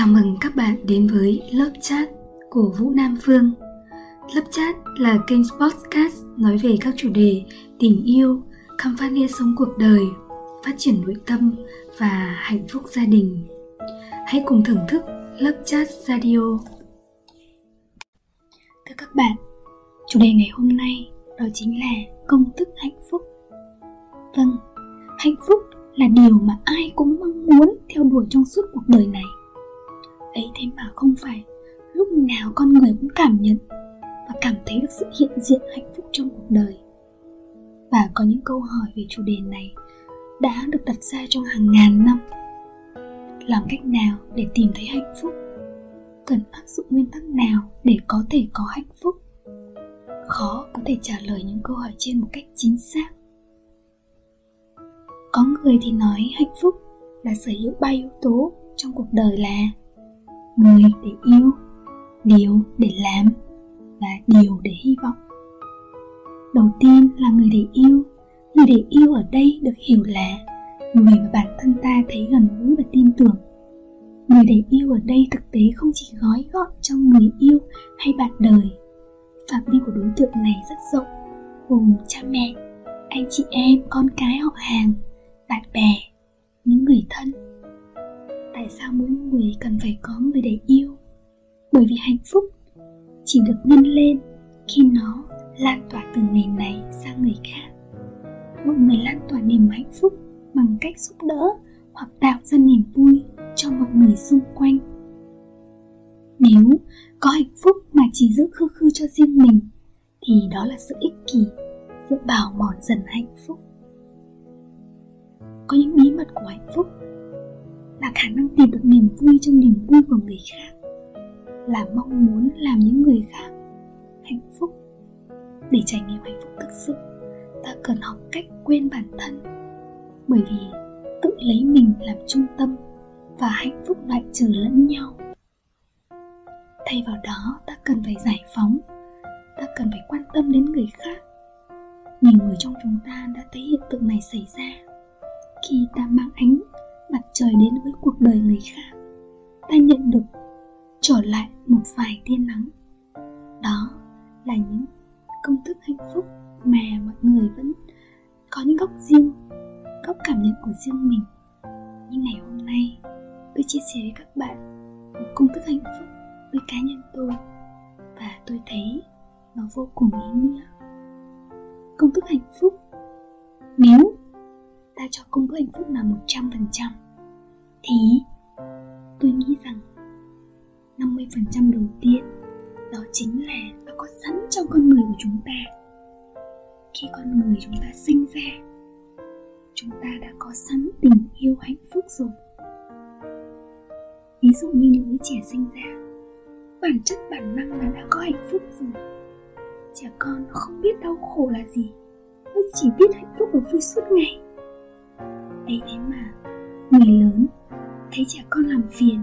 Chào mừng các bạn đến với lớp chat của Vũ Nam Phương. Lớp chat là kênh podcast nói về các chủ đề tình yêu, khám phá nghĩa sống cuộc đời, phát triển nội tâm và hạnh phúc gia đình. Hãy cùng thưởng thức lớp chat radio. Thưa các bạn, chủ đề ngày hôm nay đó chính là công thức hạnh phúc. Vâng, hạnh phúc là điều mà ai cũng mong muốn theo đuổi trong suốt cuộc đời này ấy thế mà không phải. Lúc nào con người cũng cảm nhận và cảm thấy được sự hiện diện hạnh phúc trong cuộc đời. Và có những câu hỏi về chủ đề này đã được đặt ra trong hàng ngàn năm. Làm cách nào để tìm thấy hạnh phúc? Cần áp dụng nguyên tắc nào để có thể có hạnh phúc? Khó có thể trả lời những câu hỏi trên một cách chính xác. Có người thì nói hạnh phúc là sở hữu ba yếu tố trong cuộc đời là người để yêu, điều để làm và điều để hy vọng. Đầu tiên là người để yêu. Người để yêu ở đây được hiểu là người mà bản thân ta thấy gần gũi và tin tưởng. Người để yêu ở đây thực tế không chỉ gói gọn trong người yêu hay bạn đời. Phạm vi của đối tượng này rất rộng, gồm cha mẹ, anh chị em, con cái, họ hàng, bạn bè, những người thân tại sao mỗi người cần phải có người để yêu? Bởi vì hạnh phúc chỉ được nhân lên khi nó lan tỏa từ người này sang người khác. Mọi người lan tỏa niềm hạnh phúc bằng cách giúp đỡ hoặc tạo ra niềm vui cho mọi người xung quanh. Nếu có hạnh phúc mà chỉ giữ khư khư cho riêng mình, thì đó là sự ích kỷ sẽ bào mòn dần hạnh phúc. Có những bí mật của hạnh phúc là khả năng tìm được niềm vui trong niềm vui của người khác, là mong muốn làm những người khác hạnh phúc. Để trải nghiệm hạnh phúc thực sự, ta cần học cách quên bản thân. Bởi vì tự lấy mình làm trung tâm và hạnh phúc loại trừ lẫn nhau. Thay vào đó, ta cần phải giải phóng, ta cần phải quan tâm đến người khác. Nhiều người trong chúng ta đã thấy hiện tượng này xảy ra. Khi ta mang ánh mặt trời đến đời người khác, ta nhận được trở lại một vài tia nắng. Đó là những công thức hạnh phúc mà mọi người vẫn có những góc riêng, góc cảm nhận của riêng mình. Nhưng ngày hôm nay, tôi chia sẻ với các bạn một công thức hạnh phúc với cá nhân tôi và tôi thấy nó vô cùng ý nghĩa. Công thức hạnh phúc, nếu ta cho công thức hạnh phúc là một trăm phần trăm thì tôi nghĩ rằng 50% đầu tiên, đó chính là nó có sẵn trong con người của chúng ta. Khi con người chúng ta sinh ra, chúng ta đã có sẵn tình yêu hạnh phúc rồi. Ví dụ như những đứa trẻ sinh ra, bản chất bản năng là đã có hạnh phúc rồi. Trẻ con không biết đau khổ là gì, nó chỉ biết hạnh phúc và vui suốt ngày. Trẻ con làm phiền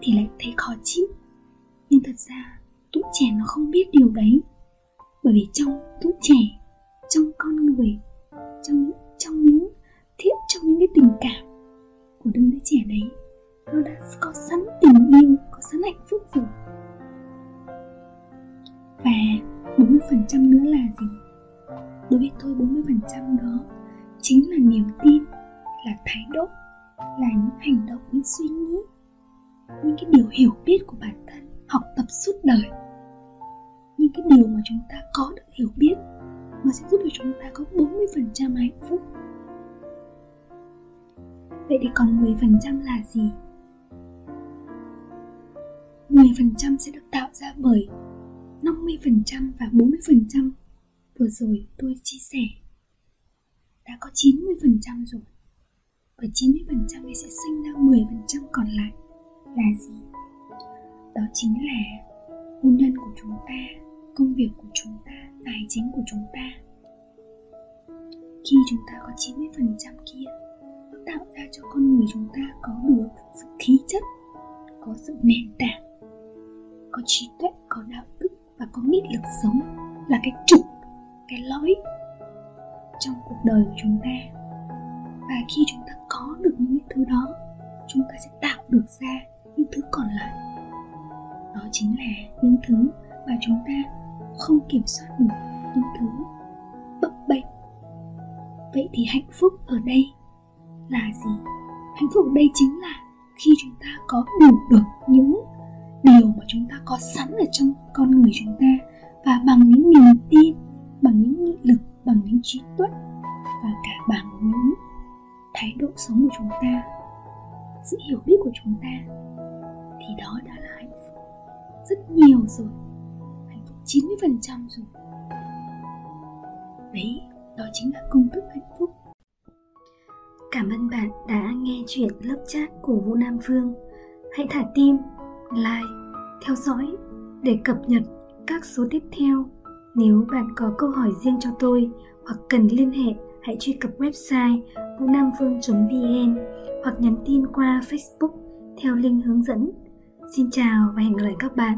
thì lại thấy khó chịu. Nhưng thật ra tụi trẻ nó không biết điều đấy. Bởi vì trong tụi trẻ trong con người trong trong những thiết trong những cái tình cảm của đứa đứa trẻ đấy nó đã có sẵn tình yêu có sẵn hạnh phúc rồi. Và 40% nữa là gì? Đối với tôi 40% đó chính là niềm tin, là thái độ là những hành động, những suy nghĩ, những cái điều hiểu biết của bản thân, học tập suốt đời. Những cái điều mà chúng ta có được hiểu biết mà sẽ giúp cho chúng ta có 40% hạnh phúc. Vậy thì còn 10% là gì? 10% sẽ được tạo ra bởi 50% và 40% vừa rồi tôi chia sẻ, đã có 90% rồi và 90% ấy sẽ sinh ra 10% còn lại là gì? Đó chính là hôn nhân của chúng ta, công việc của chúng ta, tài chính của chúng ta. Khi chúng ta có 90% kia, nó tạo ra cho con người chúng ta có được sự khí chất, có sự nền tảng, có trí tuệ, có đạo đức và có nghị lực sống là cái trục, cái lõi trong cuộc đời của chúng ta và khi chúng ta có được những thứ đó, chúng ta sẽ tạo được ra những thứ còn lại. Đó chính là những thứ mà chúng ta không kiểm soát được, những thứ bấp bênh. Vậy thì hạnh phúc ở đây là gì? Hạnh phúc ở đây chính là khi chúng ta có đủ được những điều mà chúng ta có sẵn ở trong con người chúng ta và bằng những niềm tin, bằng những nghị lực, bằng những trí tuệ và cả bằng những thái độ sống của chúng ta sự hiểu biết của chúng ta thì đó đã là hạnh phúc rất nhiều rồi hạnh phúc 90% rồi đấy đó chính là công thức hạnh phúc Cảm ơn bạn đã nghe chuyện lớp chat của Vũ Nam Phương. Hãy thả tim, like, theo dõi để cập nhật các số tiếp theo. Nếu bạn có câu hỏi riêng cho tôi hoặc cần liên hệ, hãy truy cập website vũ-nam-phương.vn hoặc nhắn tin qua Facebook theo link hướng dẫn. Xin chào và hẹn gặp lại các bạn